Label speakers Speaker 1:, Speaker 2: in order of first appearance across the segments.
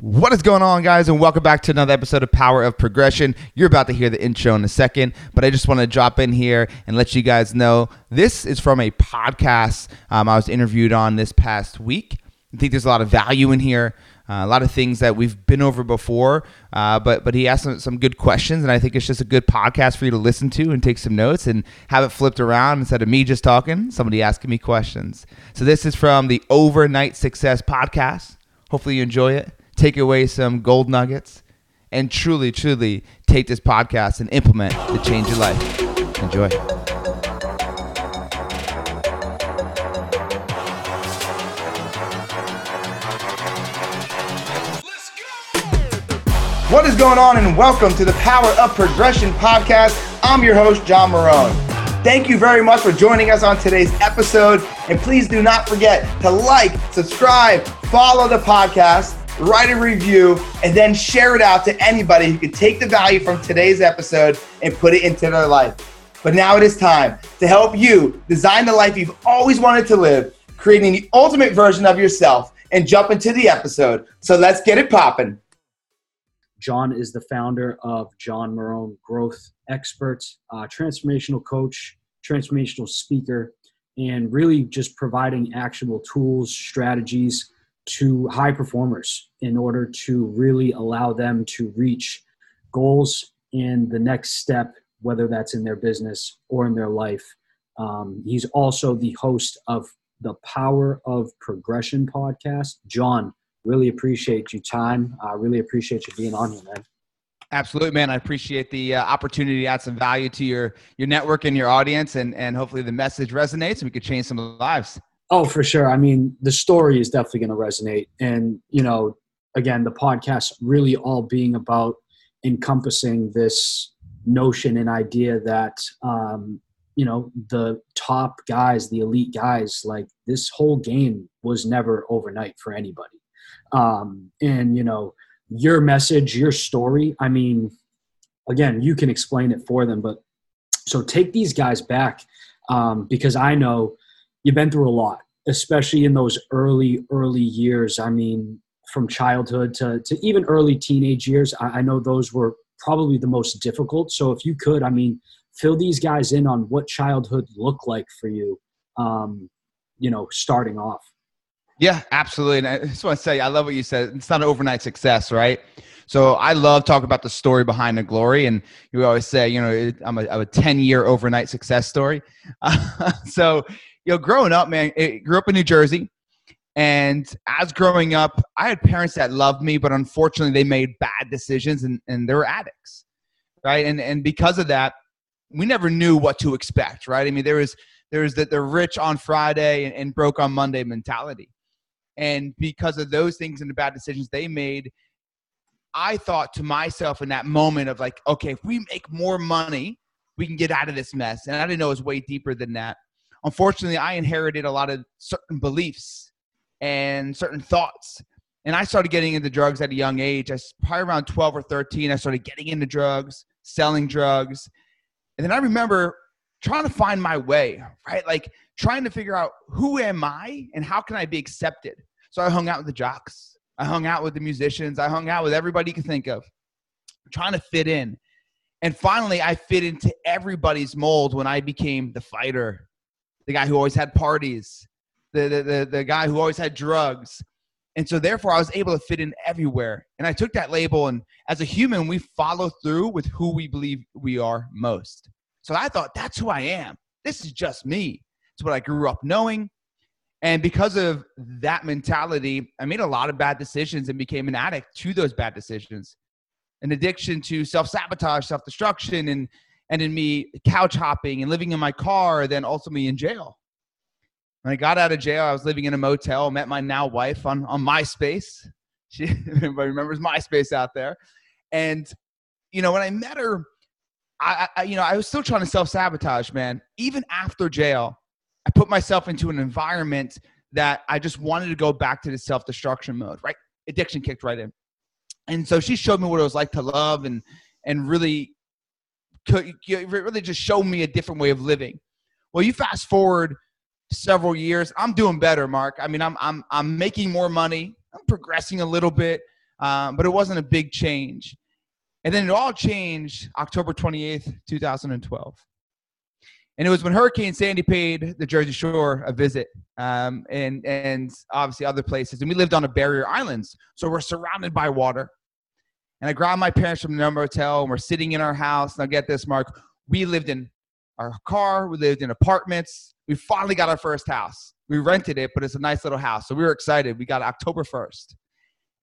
Speaker 1: What is going on, guys, and welcome back to another episode of Power of Progression. You're about to hear the intro in a second, but I just want to drop in here and let you guys know this is from a podcast um, I was interviewed on this past week. I think there's a lot of value in here, uh, a lot of things that we've been over before, uh, but but he asked some, some good questions, and I think it's just a good podcast for you to listen to and take some notes and have it flipped around instead of me just talking, somebody asking me questions. So this is from the Overnight Success podcast. Hopefully you enjoy it take away some gold nuggets, and truly, truly take this podcast and implement to change your life. Enjoy. What is going on, and welcome to the Power of Progression podcast. I'm your host, John Marone. Thank you very much for joining us on today's episode. And please do not forget to like, subscribe, follow the podcast write a review, and then share it out to anybody who can take the value from today's episode and put it into their life. But now it is time to help you design the life you've always wanted to live, creating the ultimate version of yourself, and jump into the episode. So let's get it popping.
Speaker 2: John is the founder of John Marone Growth Experts, uh, transformational coach, transformational speaker, and really just providing actionable tools, strategies, to high performers in order to really allow them to reach goals in the next step, whether that's in their business or in their life. Um, he's also the host of the Power of Progression podcast. John, really appreciate your time. I really appreciate you being on here, man.
Speaker 1: Absolutely, man. I appreciate the uh, opportunity to add some value to your your network and your audience, and and hopefully the message resonates and we could change some lives.
Speaker 2: Oh, for sure. I mean, the story is definitely going to resonate. And, you know, again, the podcast really all being about encompassing this notion and idea that, um, you know, the top guys, the elite guys, like this whole game was never overnight for anybody. Um, and, you know, your message, your story, I mean, again, you can explain it for them, but so take these guys back um, because I know you've been through a lot, especially in those early, early years. I mean, from childhood to, to even early teenage years, I, I know those were probably the most difficult. So if you could, I mean, fill these guys in on what childhood looked like for you, um, you know, starting off.
Speaker 1: Yeah, absolutely. And I just want to say, I love what you said. It's not an overnight success, right? So I love talking about the story behind the glory. And you always say, you know, I'm a, I'm a 10 year overnight success story. Uh, so you know, growing up, man, it, grew up in New Jersey. And as growing up, I had parents that loved me, but unfortunately, they made bad decisions and, and they were addicts, right? And and because of that, we never knew what to expect, right? I mean, there was there was that they're rich on Friday and, and broke on Monday mentality, and because of those things and the bad decisions they made, I thought to myself in that moment of like, okay, if we make more money, we can get out of this mess. And I didn't know it was way deeper than that unfortunately, I inherited a lot of certain beliefs and certain thoughts. And I started getting into drugs at a young age. I probably around 12 or 13, I started getting into drugs, selling drugs. And then I remember trying to find my way, right? Like trying to figure out who am I and how can I be accepted. So I hung out with the jocks. I hung out with the musicians. I hung out with everybody you can think of, trying to fit in. And finally, I fit into everybody's mold when I became the fighter, the guy who always had parties, the, the, the, the guy who always had drugs. And so therefore I was able to fit in everywhere. And I took that label and as a human, we follow through with who we believe we are most. So I thought that's who I am. This is just me. It's what I grew up knowing. And because of that mentality, I made a lot of bad decisions and became an addict to those bad decisions. An addiction to self sabotage, self destruction, and and in me couch hopping and living in my car, then also me in jail. When I got out of jail, I was living in a motel, met my now wife on, on MySpace. She, everybody remembers MySpace out there. And, you know, when I met her, I, I you know, I was still trying to self sabotage, man. Even after jail, I put myself into an environment that I just wanted to go back to the self destruction mode, right? Addiction kicked right in. And so she showed me what it was like to love and, and really really just showed me a different way of living. Well, you fast forward several years, I'm doing better, Mark. I mean, I'm I'm I'm making more money. I'm progressing a little bit. um, but it wasn't a big change. And then it all changed October 28th, 2012. And it was when Hurricane Sandy paid the Jersey Shore a visit um, and, and obviously other places. And we lived on a barrier islands. So we're surrounded by water. And I grabbed my parents from the number hotel and we're sitting in our house. Now get this, Mark. We lived in our car, we lived in apartments. We finally got our first house. We rented it, but it's a nice little house. So we were excited. We got October 1st.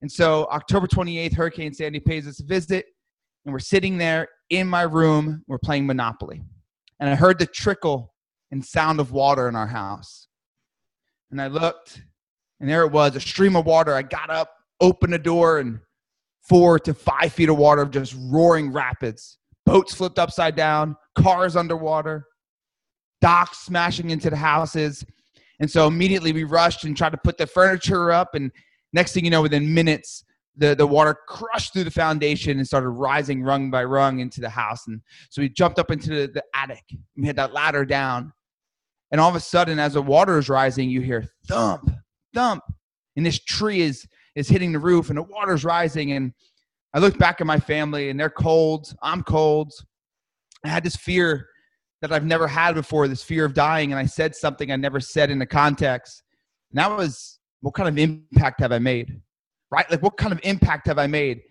Speaker 1: And so October 28th, Hurricane Sandy pays us a visit, and we're sitting there in my room. We're playing Monopoly. And I heard the trickle and sound of water in our house. And I looked, and there it was a stream of water. I got up, opened the door, and four to five feet of water of just roaring rapids. Boats flipped upside down, cars underwater, docks smashing into the houses. And so immediately we rushed and tried to put the furniture up. And next thing you know, within minutes, the, the water crushed through the foundation and started rising rung by rung into the house. And so we jumped up into the, the attic. We had that ladder down. And all of a sudden, as the water is rising, you hear thump, thump. And this tree is, is hitting the roof and the water's rising. And I look back at my family and they're cold. I'm cold. I had this fear that I've never had before, this fear of dying. And I said something I never said in the context. And that was, what kind of impact have I made? Right? Like, what kind of impact have I made?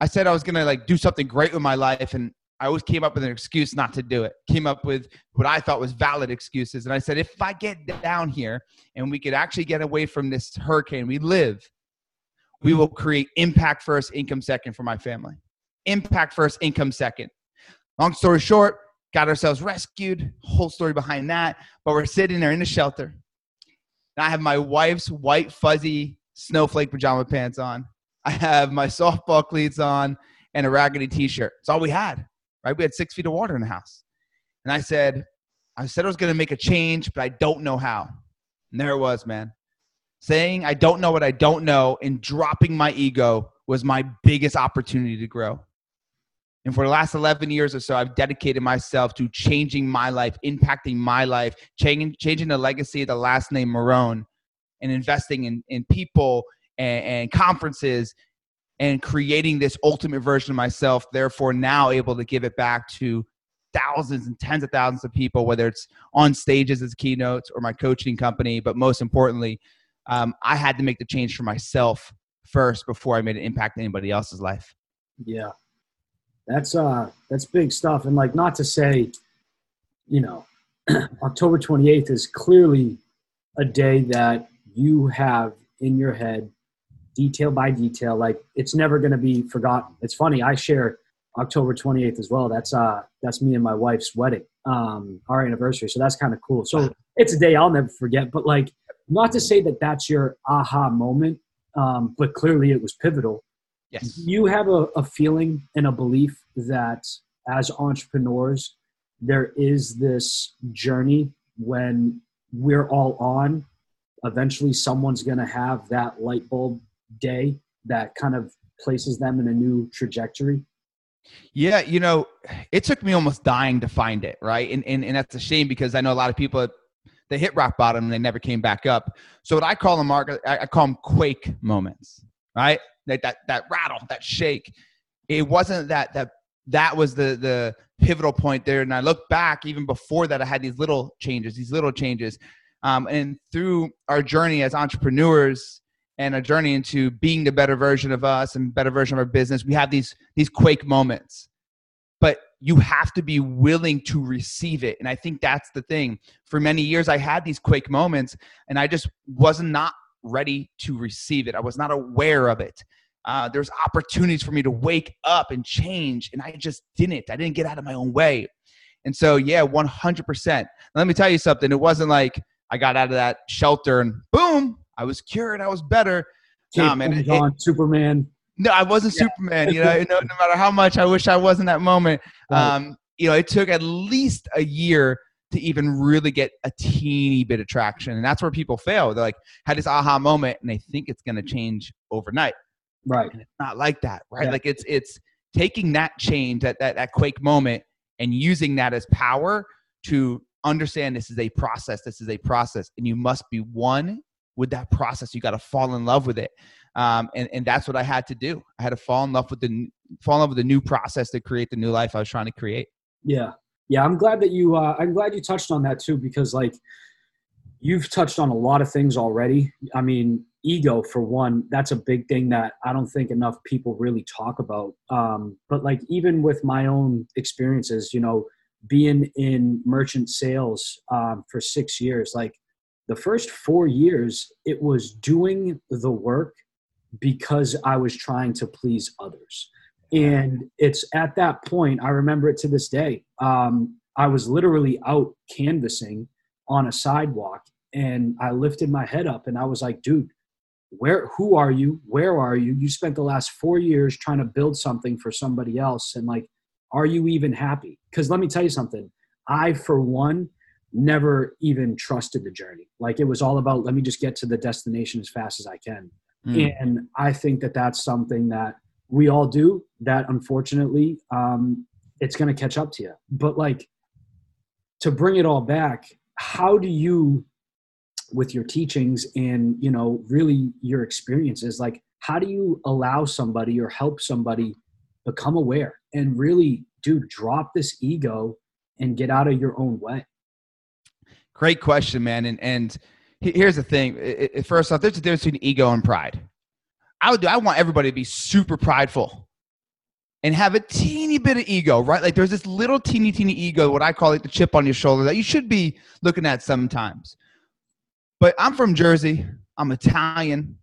Speaker 1: I said I was going to like do something great with my life. And I always came up with an excuse not to do it. Came up with what I thought was valid excuses. And I said, if I get down here and we could actually get away from this hurricane, we live, we will create impact first, income second for my family. Impact first, income second. Long story short, got ourselves rescued. Whole story behind that. But we're sitting there in the shelter. And I have my wife's white fuzzy snowflake pajama pants on. I have my softball cleats on and a raggedy t-shirt. It's all we had, right? We had six feet of water in the house. And I said, I said I was going to make a change, but I don't know how. And there it was, man. Saying I don't know what I don't know and dropping my ego was my biggest opportunity to grow. And for the last 11 years or so, I've dedicated myself to changing my life, impacting my life, changing, changing the legacy of the last name Marone, and investing in, in people and, and conferences and creating this ultimate version of myself. Therefore, now able to give it back to thousands and tens of thousands of people, whether it's on stages as keynotes or my coaching company. But most importantly, um, I had to make the change for myself first before I made an impact in anybody else's life.
Speaker 2: Yeah, that's uh that's big stuff. And like not to say you know october 28th is clearly a day that you have in your head detail by detail. Like it's never going to be forgotten. It's funny i share october 28th as well. That's uh that's me and my wife's wedding um our anniversary. So that's kind of cool. So it's a day i'll never forget. But like not to say that that's your aha moment um but clearly it was pivotal
Speaker 1: Yes.
Speaker 2: You have a, a feeling and a belief that as entrepreneurs, there is this journey when we're all on. Eventually, someone's going to have that light bulb day that kind of places them in a new trajectory.
Speaker 1: Yeah, you know, it took me almost dying to find it, right? And and, and that's a shame because I know a lot of people they hit rock bottom and they never came back up. So what I call them, Mark, I call them quake moments, right? that that that rattle, that shake. It wasn't that that that was the the pivotal point there. And I look back even before that, I had these little changes, these little changes, um, and through our journey as entrepreneurs and a journey into being the better version of us and better version of our business, we have these these quake moments. But you have to be willing to receive it. And I think that's the thing. For many years, I had these quake moments and I just was not ready to receive it. I was not aware of it. Uh, there's opportunities for me to wake up and change, and I just didn't. I didn't get out of my own way. And so, yeah, 100%. let me tell you something. It wasn't like I got out of that shelter and boom, I was cured. I was better.
Speaker 2: Nah, man, it, it, Superman.
Speaker 1: No, I wasn't yeah. Superman. You know, no, no, matter how much I wish I was in that moment. Right. Um, you know, it took at least a year to even really get a teeny bit of traction. And that's where people fail. They're like, had this aha moment and they think it's going to change overnight.
Speaker 2: Right.
Speaker 1: And it's not like that, right? Yeah. Like it's, it's taking that change, that, that, that quake moment and using that as power to understand this is a process. This is a process. And you must be one with that process. You got to fall in love with it. Um, and, and that's what I had to do. I had to fall in love with the fall in love with the new process to create the new life I was trying to create.
Speaker 2: Yeah, yeah. I'm glad that you. Uh, I'm glad you touched on that too, because like you've touched on a lot of things already. I mean, ego for one. That's a big thing that I don't think enough people really talk about. Um, but like even with my own experiences, you know, being in merchant sales um, for six years, like the first four years, it was doing the work because I was trying to please others. And it's at that point, I remember it to this day. Um, I was literally out canvassing on a sidewalk and I lifted my head up and I was like, dude, where who are you? Where are you? You spent the last 4 years trying to build something for somebody else and like are you even happy? Cuz let me tell you something. I for one never even trusted the journey. Like it was all about let me just get to the destination as fast as I can. Mm. And I think that that's something that we all do that unfortunately um, it's going to catch up to you. But like to bring it all back, how do you with your teachings and you know really your experiences like how do you allow somebody or help somebody become aware and really do drop this ego and get out of your own way
Speaker 1: great question man and and here's the thing. First off there's a difference between ego and pride. I would do i want everybody to be super prideful and have a teeny bit of ego right? Like there's this little teeny teeny ego what i call it the chip on your shoulder that you should be looking at sometimes. But i'm from jersey. I'm italian.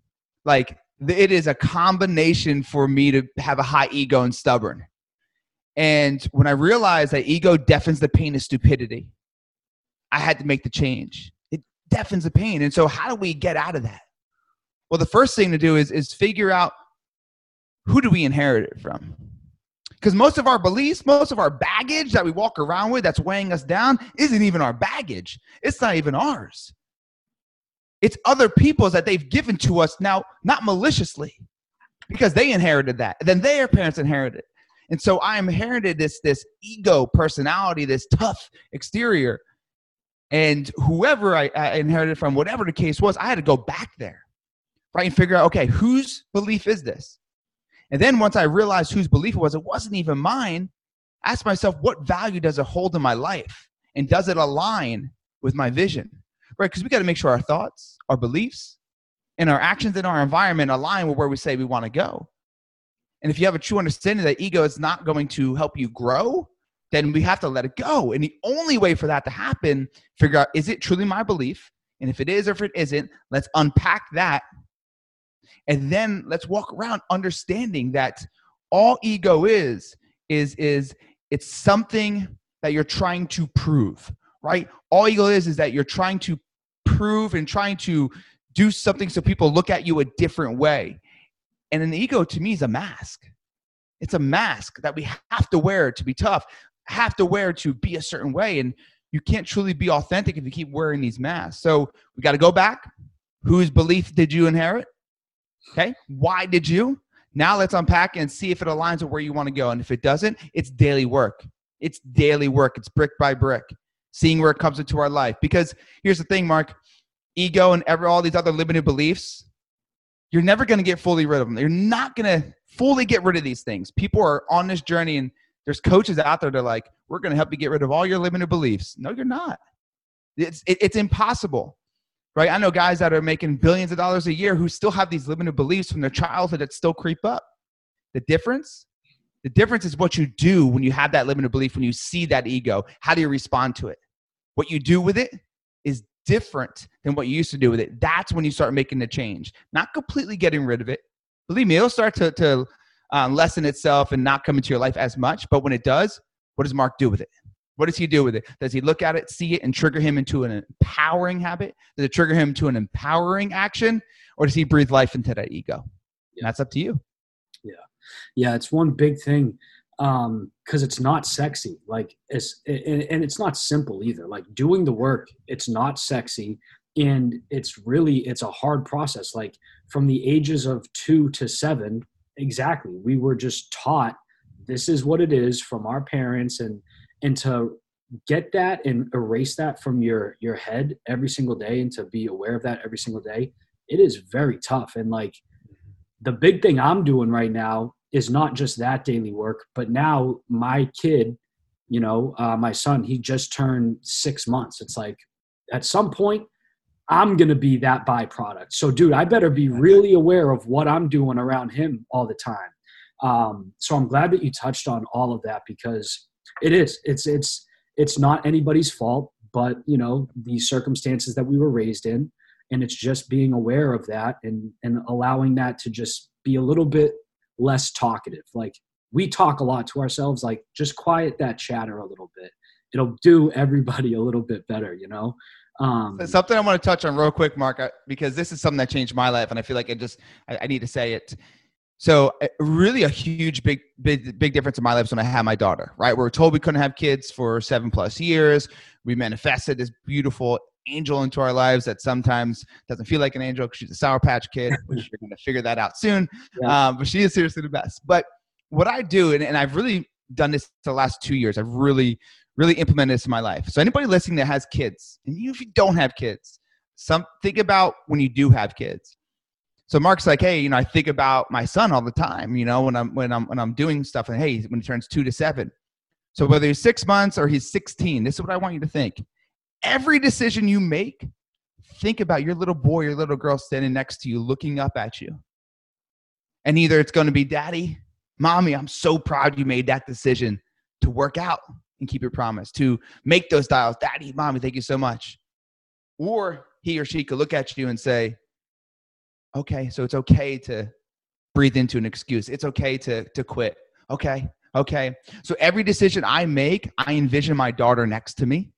Speaker 1: Like it is a combination for me to have a high ego and stubborn. And when i realized that ego deafens the pain of stupidity i had to make the change deafens the pain. And so, how do we get out of that? Well, the first thing to do is, is figure out who do we inherit it from? Because most of our beliefs, most of our baggage that we walk around with that's weighing us down isn't even our baggage. It's not even ours. It's other people's that they've given to us now, not maliciously, because they inherited that. Then their parents inherited. And so I inherited this, this ego personality, this tough exterior and whoever I, I inherited from, whatever the case was, I had to go back there, right, and figure out, okay, whose belief is this? And then once I realized whose belief it was, it wasn't even mine. Ask myself, what value does it hold in my life? And does it align with my vision? Right? Because we got to make sure our thoughts, our beliefs, and our actions in our environment align with where we say we want to go. And if you have a true understanding that ego is not going to help you grow, then we have to let it go. And the only way for that to happen, figure out is it truly my belief? And if it is or if it isn't, let's unpack that. And then let's walk around understanding that all ego is is is it's something that you're trying to prove, right? All ego is is that you're trying to prove and trying to do something so people look at you a different way. And an ego to me is a mask. It's a mask that we have to wear to be tough have to wear to be a certain way. And you can't truly be authentic if you keep wearing these masks. So we got to go back. Whose belief did you inherit? Okay. Why did you? Now let's unpack and see if it aligns with where you want to go. And if it doesn't, it's daily work. It's daily work. It's brick by brick, seeing where it comes into our life. Because here's the thing, Mark ego and ever all these other limited beliefs, you're never going to get fully rid of them. You're not going to fully get rid of these things. People are on this journey and there's coaches out there that are like, we're going to help you get rid of all your limited beliefs. No, you're not. It's, it, it's impossible, right? I know guys that are making billions of dollars a year who still have these limited beliefs from their childhood that still creep up. The difference? The difference is what you do when you have that limited belief, when you see that ego. How do you respond to it? What you do with it is different than what you used to do with it. That's when you start making the change, not completely getting rid of it. Believe me, it'll start to, to um, lessen itself and not come into your life as much. But when it does, what does Mark do with it? What does he do with it? Does he look at it, see it, and trigger him into an empowering habit? Does it trigger him to an empowering action? Or does he breathe life into that ego? Yeah. that's up to you.
Speaker 2: Yeah. Yeah. It's one big thing um because it's not sexy like it's and, and it's not simple either like doing the work it's not sexy and it's really it's a hard process like from the ages of two to seven exactly we were just taught this is what it is from our parents and and to get that and erase that from your your head every single day and to be aware of that every single day it is very tough and like the big thing I'm doing right now is not just that daily work, but now my kid, you know, uh, my son, he just turned six months. It's like at some point, I'm going to be that byproduct. So, dude, I better be really aware of what I'm doing around him all the time. Um, so I'm glad that you touched on all of that because it is, it's, it's, it's not anybody's fault, but you know, the circumstances that we were raised in, and it's just being aware of that and and allowing that to just be a little bit less talkative like we talk a lot to ourselves like just quiet that chatter a little bit it'll do everybody a little bit better you know
Speaker 1: um, something i want to touch on real quick mark because this is something that changed my life and i feel like it just I, I need to say it. So really a huge big big big difference in my life is when i had my daughter right? We were told we couldn't have kids for seven plus years. We manifested this beautiful angel into our lives that sometimes doesn't feel like an angel because she's a sour patch kid which you're going to figure that out soon. Yeah. um, but she is seriously the best. But what i do and, and i've really done this the last two years i've really really implemented this in my life. So anybody listening that has kids and you if you don't have kids some think about when you do have kids. So mark's like hey you know i think about my son all the time you know when i'm when i'm when i'm doing stuff and hey when he turns two to seven. So whether he's six months or he's 16 this is what i want you to think. Every decision you make, think about your little boy or little girl standing next to you looking up at you. And either it's going to be, Daddy, Mommy, I'm so proud you made that decision to work out and keep your promise, to make those dials. Daddy, Mommy, thank you so much. Or he or she could look at you and say, Okay, so it's okay to breathe into an excuse. It's okay to, to quit. Okay, okay. So every decision I make, I envision my daughter next to me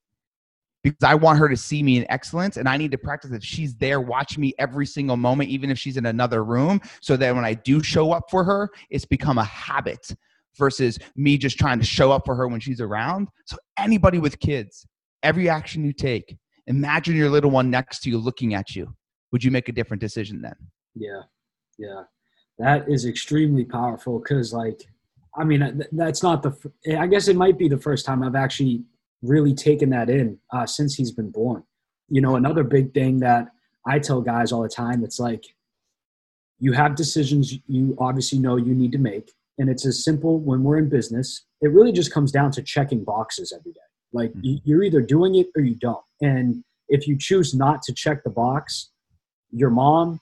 Speaker 1: because I want her to see me in excellence and I need to practice that she's there watching me every single moment, even if she's in another room, so that when I do show up for her, it's become a habit versus me just trying to show up for her when she's around. So, anybody with kids, every action you take, imagine your little one next to you looking at you. Would you make a different decision then?
Speaker 2: Yeah. Yeah. That is extremely powerful because, like, I mean, that's not the, I guess it might be the first time I've actually really taken that in uh, since he's been born. You know, another big thing that I tell guys all the time, it's like you have decisions you obviously know you need to make. And it's as simple when we're in business, it really just comes down to checking boxes every day. Like mm-hmm. you're either doing it or you don't. And if you choose not to check the box, your mom,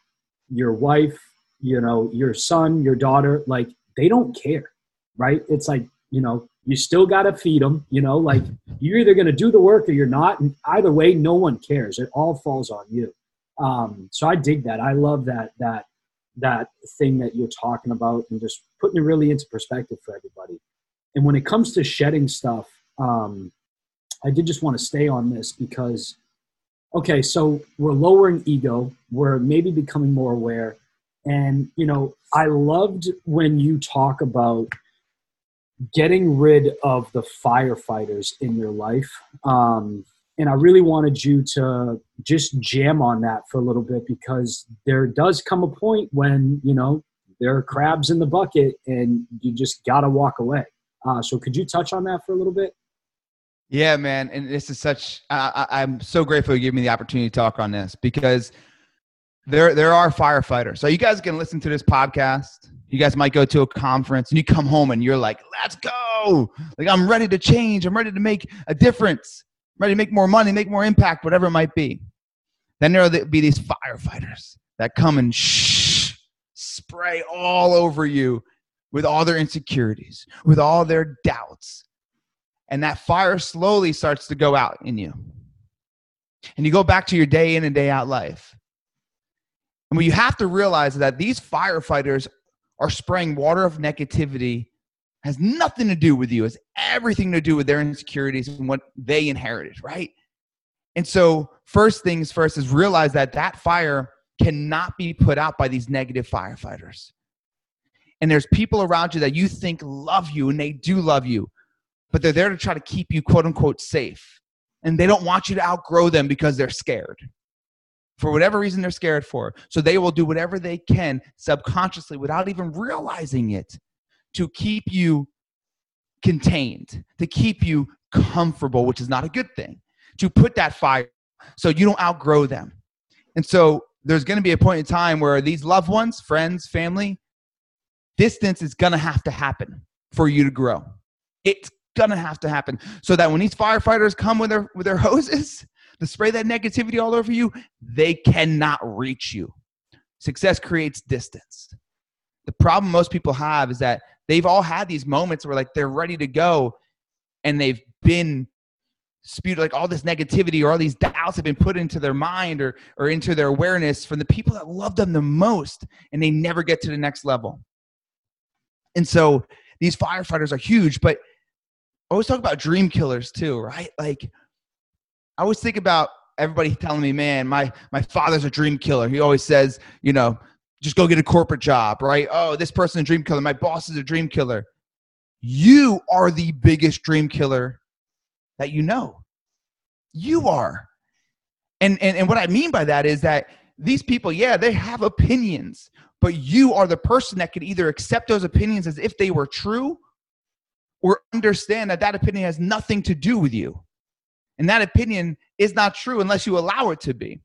Speaker 2: your wife, you know, your son, your daughter, like they don't care, right? It's like, you know, you still got to feed them you know like you're either going to do the work or you're not and either way no one cares it all falls on you um, so i dig that i love that that that thing that you're talking about and just putting it really into perspective for everybody and when it comes to shedding stuff um, i did just want to stay on this because okay so we're lowering ego we're maybe becoming more aware and you know i loved when you talk about getting rid of the firefighters in your life. Um, and I really wanted you to just jam on that for a little bit because there does come a point when, you know, there are crabs in the bucket and you just got to walk away. Uh, so could you touch on that for a little bit?
Speaker 1: Yeah, man. And this is such, I, I'm so grateful you gave me the opportunity to talk on this because there, there are firefighters. So you guys can listen to this podcast you guys might go to a conference and you come home and you're like, let's go. Like, I'm ready to change. I'm ready to make a difference. Ready to make more money, make more impact, whatever it might be. Then there'll be these firefighters that come and shh, spray all over you with all their insecurities, with all their doubts. And that fire slowly starts to go out in you. And you go back to your day in and day out life. And what you have to realize is that these firefighters are spraying water of negativity has nothing to do with you, has everything to do with their insecurities and what they inherited, right? And so, first things first is realize that that fire cannot be put out by these negative firefighters. And there's people around you that you think love you and they do love you, but they're there to try to keep you quote unquote safe. And they don't want you to outgrow them because they're scared for whatever reason they're scared for. So they will do whatever they can subconsciously without even realizing it to keep you contained, to keep you comfortable, which is not a good thing, to put that fire so you don't outgrow them. And so there's going to be a point in time where these loved ones, friends, family, distance is going to have to happen for you to grow. It's going to have to happen so that when these firefighters come with their with their hoses to spray that negativity all over you, they cannot reach you. Success creates distance. The problem most people have is that they've all had these moments where like they're ready to go and they've been spewed like all this negativity or all these doubts have been put into their mind or or into their awareness from the people that love them the most and they never get to the next level. And so these firefighters are huge but I always talk about dream killers too right? Like i always think about everybody telling me man my my father's a dream killer. He always says you know just go get a corporate job right oh this person's a dream killer my boss is a dream killer you are the biggest dream killer that you know. You are. And, and, and what I mean by that is that these people, yeah, they have opinions, but you are the person that could either accept those opinions as if they were true or understand that that opinion has nothing to do with you. And that opinion is not true unless you allow it to be.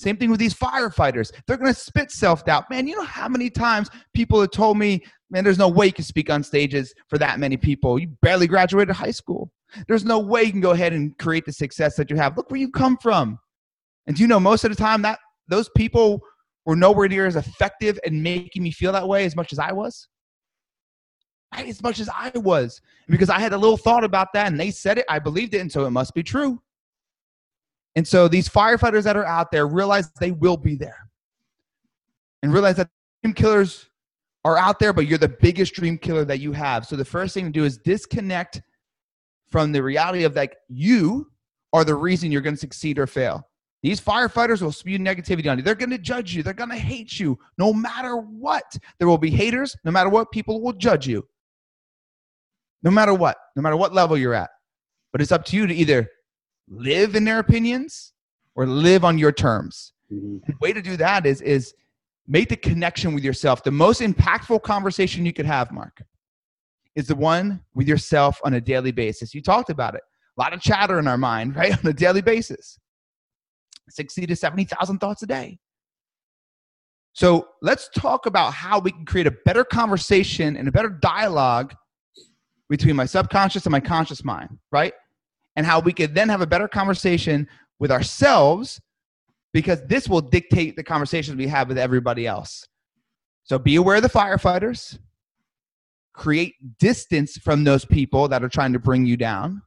Speaker 1: Same thing with these firefighters. They're going to spit self doubt. Man, you know how many times people have told me, man, there's no way you can speak on stages for that many people. You barely graduated high school. There's no way you can go ahead and create the success that you have. Look where you come from. And do you know most of the time that those people were nowhere near as effective in making me feel that way as much as I was? Right? As much as I was. Because I had a little thought about that and they said it, I believed it, and so it must be true. And so these firefighters that are out there realize they will be there. And realize that dream killers are out there, but you're the biggest dream killer that you have. So the first thing to do is disconnect from the reality of like you are the reason you're going to succeed or fail. These firefighters will spew negativity on you. They're going to judge you. They're going to hate you no matter what. There will be haters no matter what. People will judge you no matter what, no matter what level you're at. But it's up to you to either live in their opinions or live on your terms. Mm-hmm. the way to do that is, is make the connection with yourself. The most impactful conversation you could have, Mark, is the one with yourself on a daily basis. You talked about it. A lot of chatter in our mind, right? On a daily basis. 60 to 70,000 thoughts a day. So let's talk about how we can create a better conversation and a better dialogue between my subconscious and my conscious mind, right? And how we could then have a better conversation with ourselves because this will dictate the conversations we have with everybody else. So be aware of the firefighters, create distance from those people that are trying to bring you down,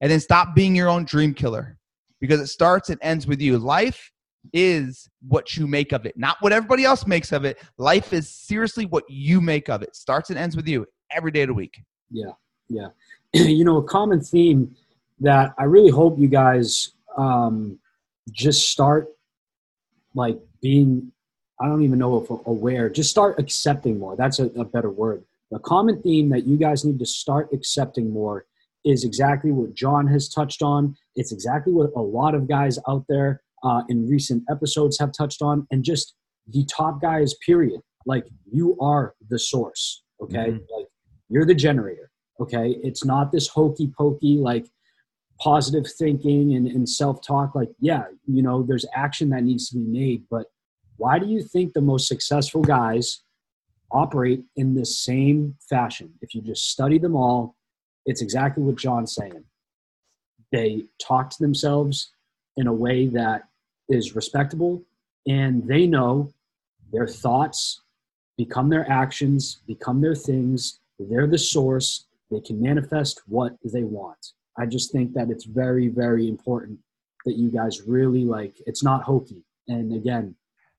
Speaker 1: and then stop being your own dream killer because it starts and ends with you. Life is what you make of it, not what everybody else makes of it. Life is seriously what you make of it. Starts and ends with you every day of the week.
Speaker 2: Yeah, yeah. you know, a common theme that I really hope you guys um, just start like being I don't even know if aware, just start accepting more. That's a, a better word the common theme that you guys need to start accepting more is exactly what John has touched on. It's exactly what a lot of guys out there uh, in recent episodes have touched on, and just the top guys, period. Like, you are the source, okay? Mm-hmm. Like, you're the generator, okay? It's not this hokey pokey, like, positive thinking and, and self talk. Like, yeah, you know, there's action that needs to be made, but why do you think the most successful guys operate in the same fashion. If you just study them all, it's exactly what John's saying. They talk to themselves in a way that is respectable, and they know their thoughts become their actions, become their things. They're the source. They can manifest what they want. I just think that it's very, very important that you guys really like it's not hokey. And again,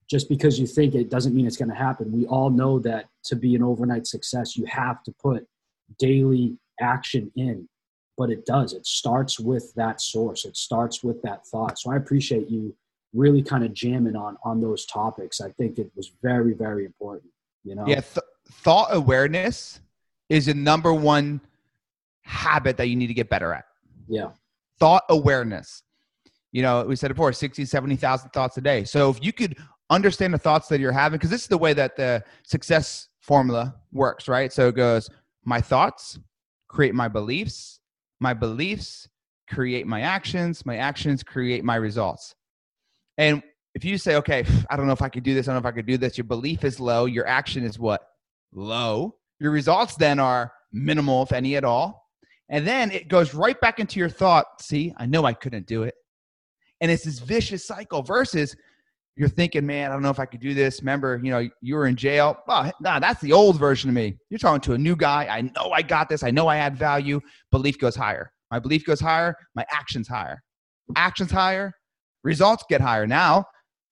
Speaker 2: just because you think it doesn't mean it's going to happen. We all know that to be an overnight success, you have to put daily action in, but it does. It starts with that source. It starts with that thought. So I appreciate you really kind of jamming on on those topics. I think it was very very important. You know.
Speaker 1: Yeah, th- thought awareness is the number one habit that you need to get better at.
Speaker 2: Yeah.
Speaker 1: Thought awareness. You know, we said before 60, 70,000 thoughts a day. So if you could understand the thoughts that you're having because this is the way that the success formula works, right? So it goes my thoughts create my beliefs, my beliefs create my actions, my actions create my results. And if you say, okay, I don't know if I could do this, I don't know if I could do this, your belief is low, your action is what? Low. Your results then are minimal, if any at all. And then it goes right back into your thought, see, I know I couldn't do it. And it's this vicious cycle versus you're thinking, man, I don't know if I could do this. Remember, you know, you were in jail. Oh, nah, that's the old version of me. You're talking to a new guy. I know I got this. I know I add value. Belief goes higher. My belief goes higher. My actions higher. Actions higher. Results get higher. Now,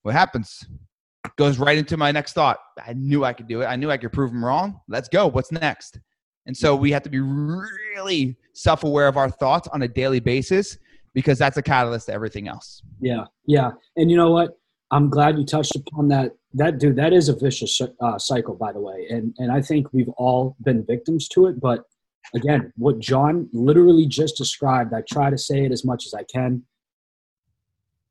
Speaker 1: what happens? Goes right into my next thought. I knew I could do it. I knew I could prove them wrong. Let's go. What's next? And so we have to be really self aware of our thoughts on a daily basis because that's a catalyst to everything else.
Speaker 2: Yeah. Yeah. And you know what? I'm glad you touched upon that. That dude, that is a vicious uh, cycle, by the way, and and I think we've all been victims to it. But again, what John literally just described, I try to say it as much as I can.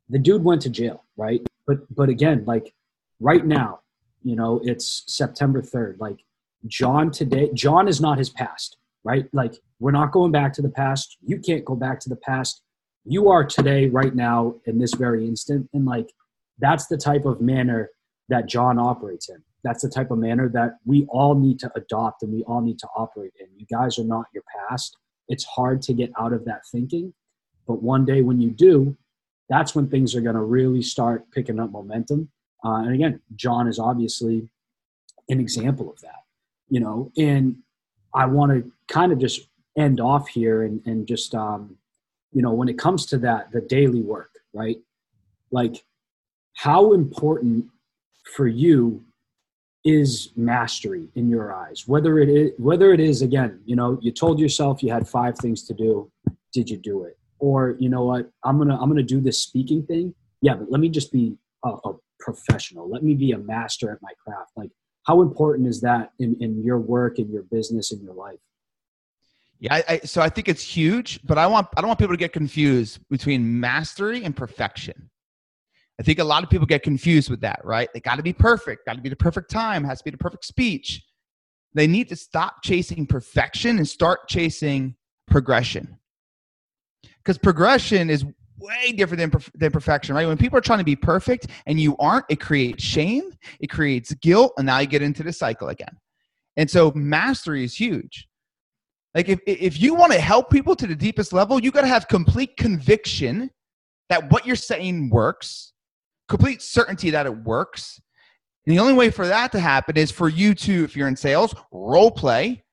Speaker 2: The dude went to jail, right? But but again, like right now, you know, it's September third. Like John today, John is not his past, right? Like we're not going back to the past. You can't go back to the past. You are today, right now, in this very instant, and like that's the type of manner that John operates in. That's the type of manner that we all need to adopt and we all need to operate in. You guys are not your past. It's hard to get out of that thinking. But one day when you do, that's when things are going to really start picking up momentum. Uh, and again, John is obviously an example of that, you know. And I want to kind of just end off here and, and just, um, you know, when it comes to that, the daily work, right? Like how important for you is mastery in your eyes? Whether it is whether it is again you know you told yourself you had five things to do. Did you do it? Or you know what? I'm gonna i'm gonna do this speaking thing. Yeah but let me just be a, a professional. Let me be a master at my craft. Like how important is that in, in your work in your business in your life
Speaker 1: yeah I, I, so i think it's huge but i want i don't want people to get confused between mastery and perfection I think a lot of people get confused with that, right? They got to be perfect, got to be the perfect time, has to be the perfect speech. They need to stop chasing perfection and start chasing progression. Because progression is way different than, than perfection, right? When people are trying to be perfect and you aren't, it creates shame, it creates guilt, and now you get into the cycle again. And so mastery is huge. Like if, if you want to help people to the deepest level, you got to have complete conviction that what you're saying works complete certainty that it works. And the only way for that to happen is for you to, if you're in sales, role play,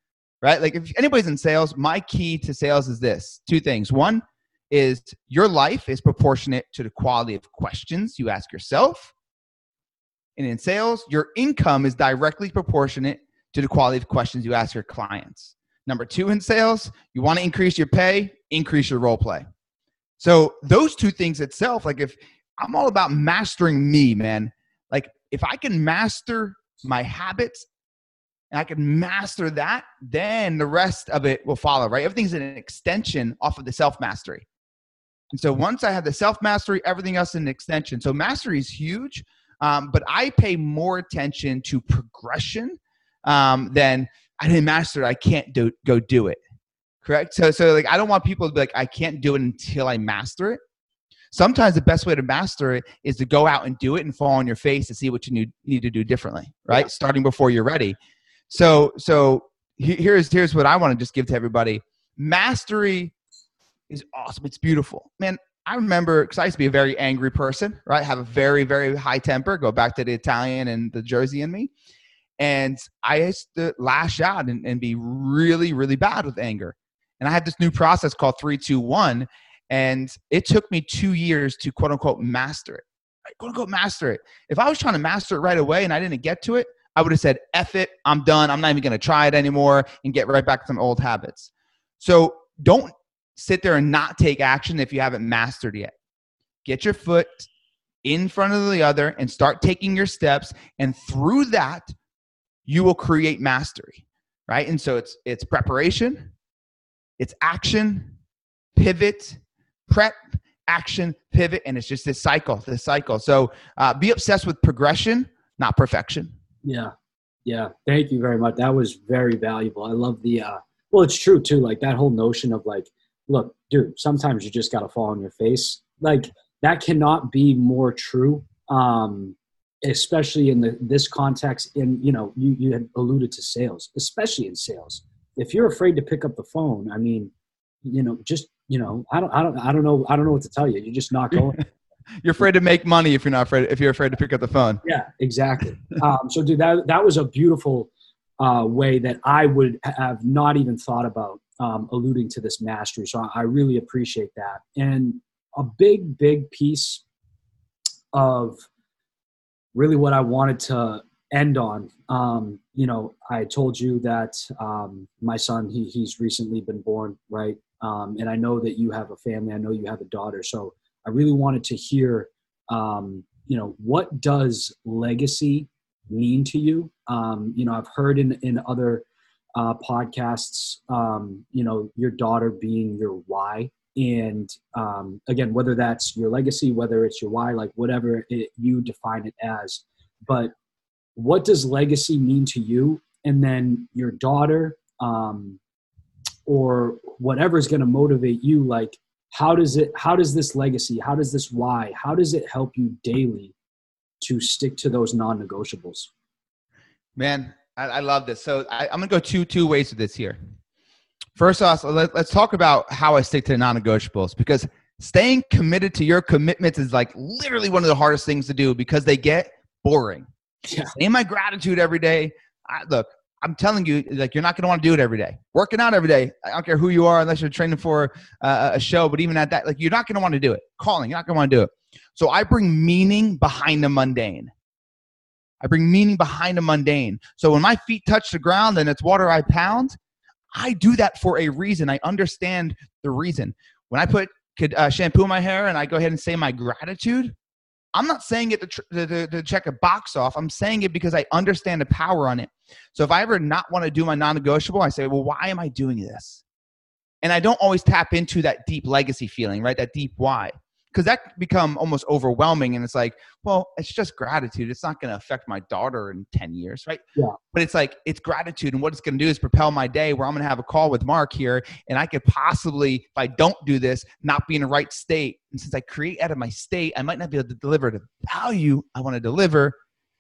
Speaker 1: right? Like if anybody's in sales, my key to sales is this two things. One is your life is proportionate to the quality of questions you ask yourself. And in sales, your income is directly proportionate to the quality of questions you ask your clients. Number two in sales, you want to increase your pay, increase your role play. So those two things itself, like if I'm all about mastering me, man. Like if I can master my habits and I can master that, then the rest of it will follow, right? Everything's an extension off of the self mastery. And so once I have the self mastery, everything else is an extension. So mastery is huge, um, but I pay more attention to progression um, than I didn't master it. I can't do, go do it. Correct. So, so like I don't want people to be like, I can't do it until I master it sometimes the best way to master it is to go out and do it and fall on your face to see what you need, need to do differently right yeah. starting before you're ready so so here's here's what i want to just give to everybody mastery is awesome it's beautiful man i remember because i used to be a very angry person right have a very very high temper go back to the italian and the jersey in me and i used to lash out and, and be really really bad with anger and i had this new process called 321 and it took me two years to quote unquote master it. Right? Quote unquote master it. If I was trying to master it right away and I didn't get to it, I would have said, F it, I'm done. I'm not even going to try it anymore and get right back to some old habits. So don't sit there and not take action if you haven't mastered yet. Get your foot in front of the other and start taking your steps. And through that, you will create mastery. Right. And so it's it's preparation, it's action, pivot, prep, action, pivot, and it's just this cycle, this cycle. So uh, be obsessed with progression, not perfection.
Speaker 2: Yeah, yeah. Thank you very much. That was very valuable. I love the. Uh, well, it's true too. Like that whole notion of like, look, dude. Sometimes you just got to fall on your face. Like that cannot be more true um, especially in the, this context. And you know, you you had alluded to sales, especially in sales. If you're afraid to pick up the phone, I mean, you know, just you know, I don't, I don't, I don't know, I don't know what to tell you. You're just not going.
Speaker 1: you're afraid to make money if you're not afraid if you're afraid to pick up the phone.
Speaker 2: Yeah, exactly. um, so, dude, that that was a beautiful uh, way that I would have not even thought about um, alluding to this mastery. So I, I really appreciate that. And a big, big piece of really what I wanted to end on. Um, you know, I told you that um, my son he he's recently been born, right? Um, and I know that you have a family. I know you have a daughter. So I really wanted to hear, um, you know, what does legacy mean to you? Um, you know, I've heard in in other uh, podcasts, um, you know, your daughter being your why, and um, again, whether that's your legacy, whether it's your why, like whatever it, you define it as, but what does legacy mean to you? And then your daughter, um, or whatever is going to motivate you, like how does it? How does this legacy? How does this why? How does it help you daily to stick to those non-negotiables?
Speaker 1: Man, I, I love this. So I, am gonna go two two ways with this here. First off, let, let's talk about how I stick to the non-negotiables because staying committed to your commitments is like literally one of the hardest things to do because they get boring. Yeah. Saying my gratitude every day. I, look, I'm telling you, like you're not going to want to do it every day. Working out every day. I don't care who you are, unless you're training for uh, a show. But even at that, like you're not going to want to do it. Calling, you're not going to want to do it. So I bring meaning behind the mundane. I bring meaning behind the mundane. So when my feet touch the ground and it's water I pound, I do that for a reason. I understand the reason. When I put uh, shampoo my hair and I go ahead and say my gratitude, I'm not saying it to, tr- to, to, check a box off. I'm saying it because I understand the power on it. So if I ever not want to do my non negotiable, I say, well, why am I doing this? And I don't always tap into that deep legacy feeling, right? That deep why because that become almost overwhelming and it's like well it's just gratitude. It's not going to affect my daughter in 10 years right?
Speaker 2: Yeah.
Speaker 1: But it's like it's gratitude and what it's going to do is propel my day where i'm going to have a call with mark here and i could possibly if i don't do this not be in the right state. And since i create out of my state i might not be able to deliver the value i want to deliver.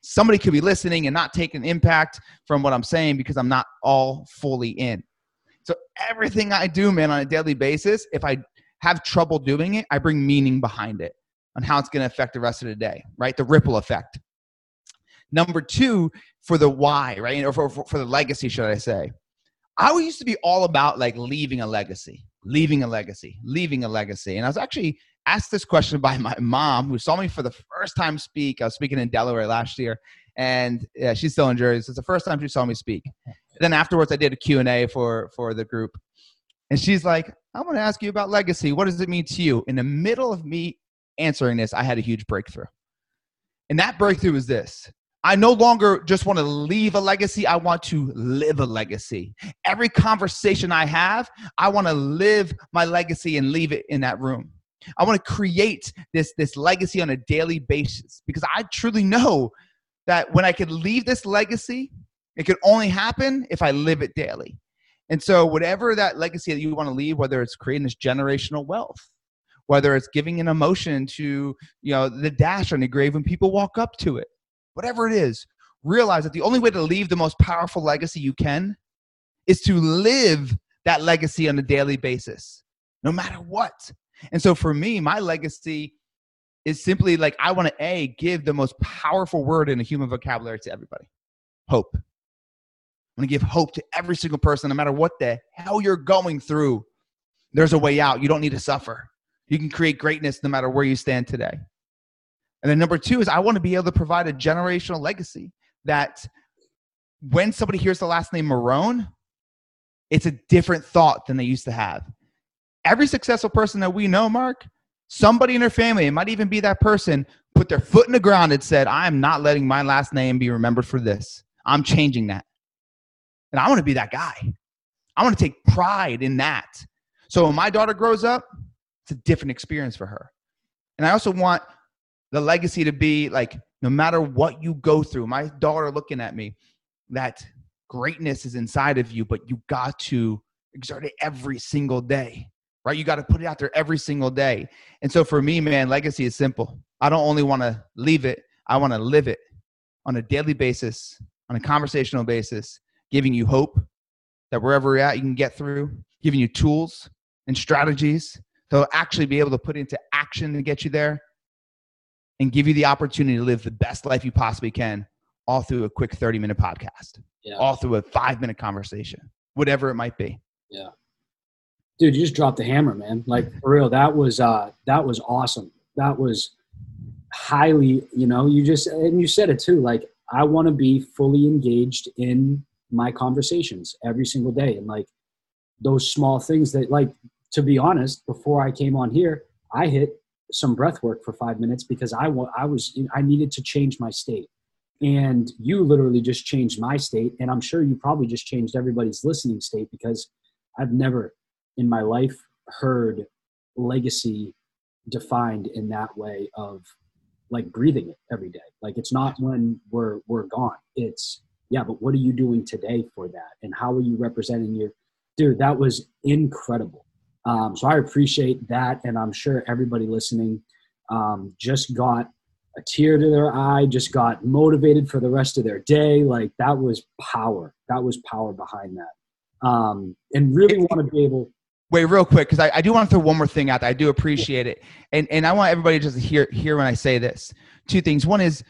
Speaker 1: Somebody could be listening and not take an impact from what i'm saying because i'm not all fully in. So everything i do man on a daily basis if i have trouble doing it, I bring meaning behind it on how it's going to affect the rest of the day, right? The ripple effect. Number two, for the why, right? Or for, for, for the legacy, should I say. I used to be all about like leaving a legacy, leaving a legacy, leaving a legacy. And I was actually asked this question by my mom, who saw me for the first time speak. I was speaking in Delaware last year, and yeah, she's still in Jersey. So it's the first time she saw me speak. Then afterwards, I did a Q&A for, for the group. And she's like, I want to ask you about legacy. What does it mean to you? In the middle of me answering this, I had a huge breakthrough. And that breakthrough is this I no longer just want to leave a legacy, I want to live a legacy. Every conversation I have, I want to live my legacy and leave it in that room. I want to create this, this legacy on a daily basis because I truly know that when I could leave this legacy, it could only happen if I live it daily. And so, whatever that legacy that you want to leave, whether it's creating this generational wealth, whether it's giving an emotion to you know the dash on the grave when people walk up to it, whatever it is, realize that the only way to leave the most powerful legacy you can is to live that legacy on a daily basis, no matter what. And so, for me, my legacy is simply like I want to a give the most powerful word in a human vocabulary to everybody, hope. I'm going to give hope to every single person, no matter what the hell you're going through. There's a way out. You don't need to suffer. You can create greatness no matter where you stand today. And then number two is I want to be able to provide a generational legacy that when somebody hears the last name Marrone, it's a different thought than they used to have. Every successful person that we know, Mark, somebody in their family, it might even be that person, put their foot in the ground and said, I am not letting my last name be remembered for this. I'm changing that. And I want to be that guy. I want to take pride in that. So when my daughter grows up, it's a different experience for her. And I also want the legacy to be like, no matter what you go through, my daughter looking at me, that greatness is inside of you, but you got to exert it every single day, right? You got to put it out there every single day. And so for me, man, legacy is simple. I don't only want to leave it, I want to live it on a daily basis, on a conversational basis, giving you hope that wherever you're at, you can get through, giving you tools and strategies to actually be able to put into action to get you there and give you the opportunity to live the best life you possibly can all through a quick 30 minute podcast, yeah. all through a five minute conversation, whatever it might be.
Speaker 2: Yeah. Dude, you just dropped the hammer, man. Like for real, that was uh that was awesome. That was highly, you know, you just and you said it too, like I want to be fully engaged in my conversations every single day. And like those small things that like to be honest, before I came on here, I hit some breath work for five minutes because I, want I was I needed to change my state. And you literally just changed my state. And I'm sure you probably just changed everybody's listening state because I've never in my life heard legacy defined in that way of like breathing it every day. Like it's not when we're we're gone. It's yeah, but what are you doing today for that? And how are you representing your dude? That was incredible. Um, so I appreciate that, and I'm sure everybody listening um, just got a tear to their eye, just got motivated for the rest of their day. Like that was power. That was power behind that. Um, and really want to be able.
Speaker 1: Wait, real quick, because I, I, do want to throw one more thing out there. I do appreciate it, and and I want everybody just to hear hear when I say this. Two things. One is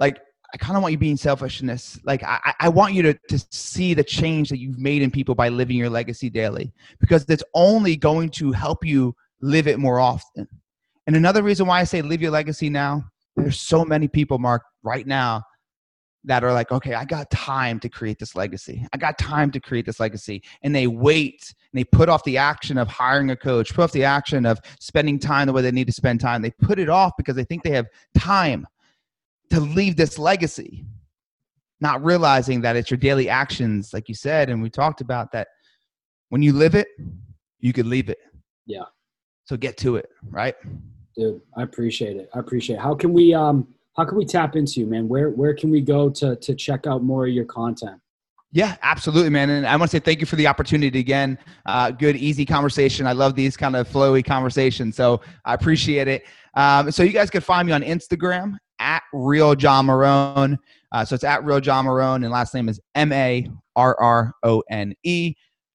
Speaker 1: like I kind of want you being selfishness. Like I, I want you to, to see the change that you've made in people by living your legacy daily because it's only going to help you live it more often. And another reason why I say live your legacy now, there's so many people, Mark, right now that are like, okay, I got time to create this legacy. I got time to create this legacy. And they wait and they put off the action of hiring a coach, put off the action of spending time the way they need to spend time. They put it off because they think they have time to leave this legacy, not realizing that it's your daily actions, like you said, and we talked about that. When you live it, you could leave it.
Speaker 2: Yeah.
Speaker 1: So get to it, right?
Speaker 2: Dude, I appreciate it. I appreciate it. How can we um how can we tap into you, man? Where where can we go to to check out more of your content?
Speaker 1: Yeah, absolutely, man. And I want to say thank you for the opportunity again. Uh, good, easy conversation. I love these kind of flowy conversations. So I appreciate it. Um, so you guys can find me on Instagram at Real John Marrone. Uh, so it's at Real John Marrone, and last name is M A R R O N E.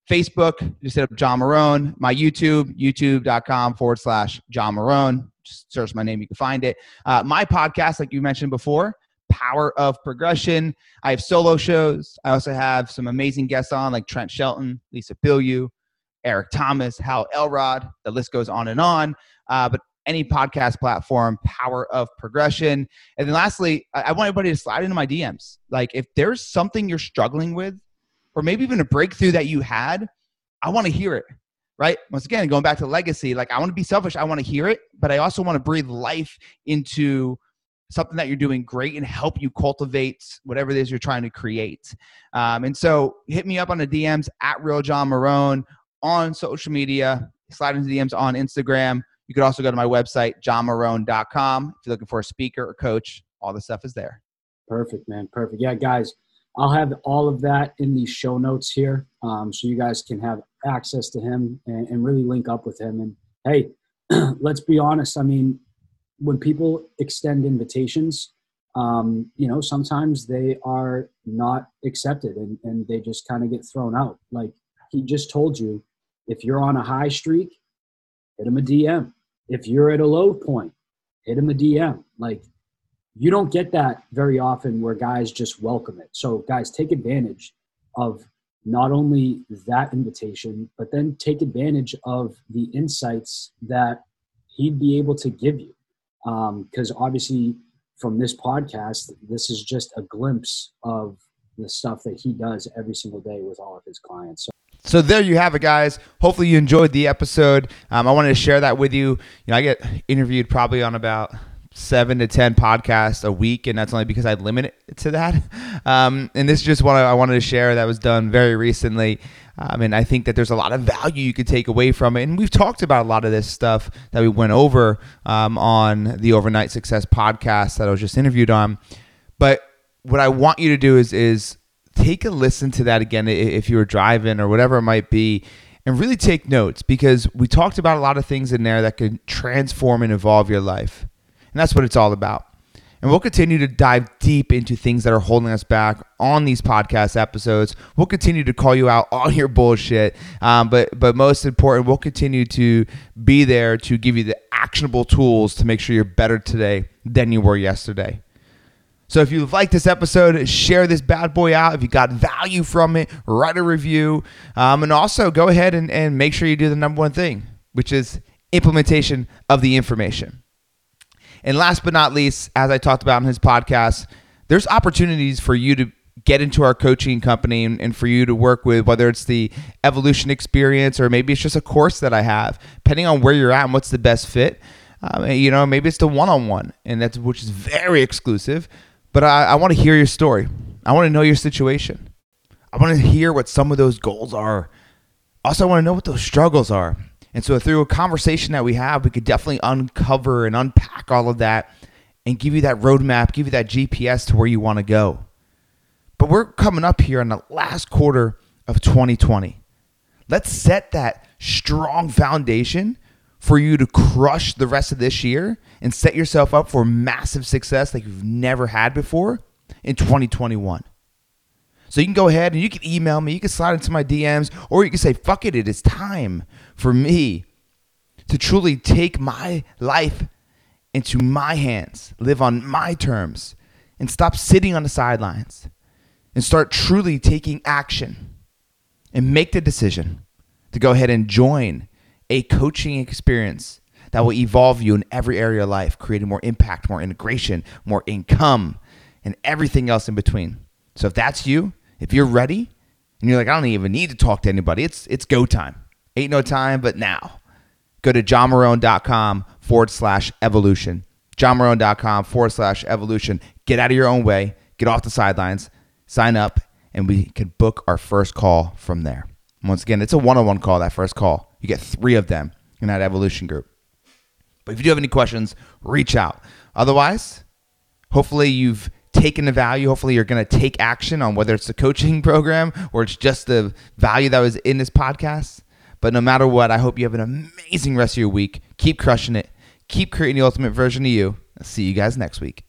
Speaker 1: Facebook, just hit up John Marrone. My YouTube, youtube.com forward slash John Marrone. Just search my name, you can find it. Uh, my podcast, like you mentioned before, Power of Progression. I have solo shows. I also have some amazing guests on, like Trent Shelton, Lisa Bilyeu, Eric Thomas, Hal Elrod. The list goes on and on. Uh, but any podcast platform, Power of Progression. And then lastly, I, want everybody to slide into my DMs. Like if there's something you're struggling with, or maybe even a breakthrough that you had, I want to hear it. Right. Once again, going back to legacy, like I want to be selfish. I want to hear it, but I also want to breathe life into something that you're doing great and help you cultivate whatever it is you're trying to create. Um, and so hit me up on the DMs at Real John Marrone on social media, slide into DMs on Instagram. You could also go to my website, johnmarrone.com. If you're looking for a speaker or coach, all the stuff is there.
Speaker 2: Perfect, man. Perfect. Yeah, guys, I'll have all of that in the show notes here um, so you guys can have access to him and, and really link up with him. And hey, let's be honest. I mean, when people extend invitations, um, you know, sometimes they are not accepted and, and they just kind of get thrown out. Like he just told you, if you're on a high streak, hit him a DM if you're at a low point, hit him a DM. Like you don't get that very often where guys just welcome it. So guys, take advantage of not only that invitation, but then take advantage of the insights that he'd be able to give you. Because um, obviously, from this podcast, this is just a glimpse of the stuff that he does every single day with all of his clients. So
Speaker 1: so there you have it, guys. Hopefully you enjoyed the episode. Um, I wanted to share that with you. You know, I get interviewed probably on about seven to ten podcasts a week, and that's only because I limit it to that. Um, and this is just what I wanted to share that was done very recently. Um, and I think that there's a lot of value you could take away from it. And we've talked about a lot of this stuff that we went over um, on the Overnight Success podcast that I was just interviewed on. But what I want you to do is is take a listen to that again if you were driving or whatever it might be and really take notes because we talked about a lot of things in there that could transform and evolve your life. And that's what it's all about. And we'll continue to dive deep into things that are holding us back on these podcast episodes. We'll continue to call you out on your bullshit, um, but but most important, we'll continue to be there to give you the actionable tools to make sure you're better today than you were yesterday. So if you like this episode, share this bad boy out. If you got value from it, write a review, um, and also go ahead and, and make sure you do the number one thing, which is implementation of the information. And last but not least, as I talked about in his podcast, there's opportunities for you to get into our coaching company and, and, for you to work with whether it's the evolution experience or maybe it's just a course that I have, depending on where you're at and what's the best fit. Um, you know, maybe it's the one-on-one, and that's which is very exclusive. But I, I want to hear your story. I want to know your situation. I want to hear what some of those goals are. Also, I want to know what those struggles are. And so through a conversation that we have, we could definitely uncover and unpack all of that and give you that roadmap, give you that GPS to where you want to go. But we're coming up here in the last quarter of 2020. Let's set that strong foundation for you to crush the rest of this year and set yourself up for massive success like you've never had before in 2021. So you can go ahead and you can email me, you can slide into my DMs, or you can say, fuck it, it is time for me to truly take my life into my hands, live on my terms, and stop sitting on the sidelines and start truly taking action and make the decision to go ahead and join a coaching experience that will evolve you in every area of life, creating more impact, more integration, more income, and everything else in between. So if that's you, if you're ready and you're like, I don't even need to talk to anybody, it's it's go time. Ain't no time but now. Go to johnmarrone.com forward slash evolution. johnmarrone.com forward slash evolution. Get out of your own way. Get off the sidelines. Sign up, and we can book our first call from there. Once again, it's a one on one call, that first call. You get three of them in that evolution group. But if you do have any questions, reach out. Otherwise, hopefully you've taken the value. Hopefully, you're going to take action on whether it's the coaching program or it's just the value that was in this podcast. But no matter what, I hope you have an amazing rest of your week. Keep crushing it. Keep creating the ultimate version of you. I'll see you guys next week.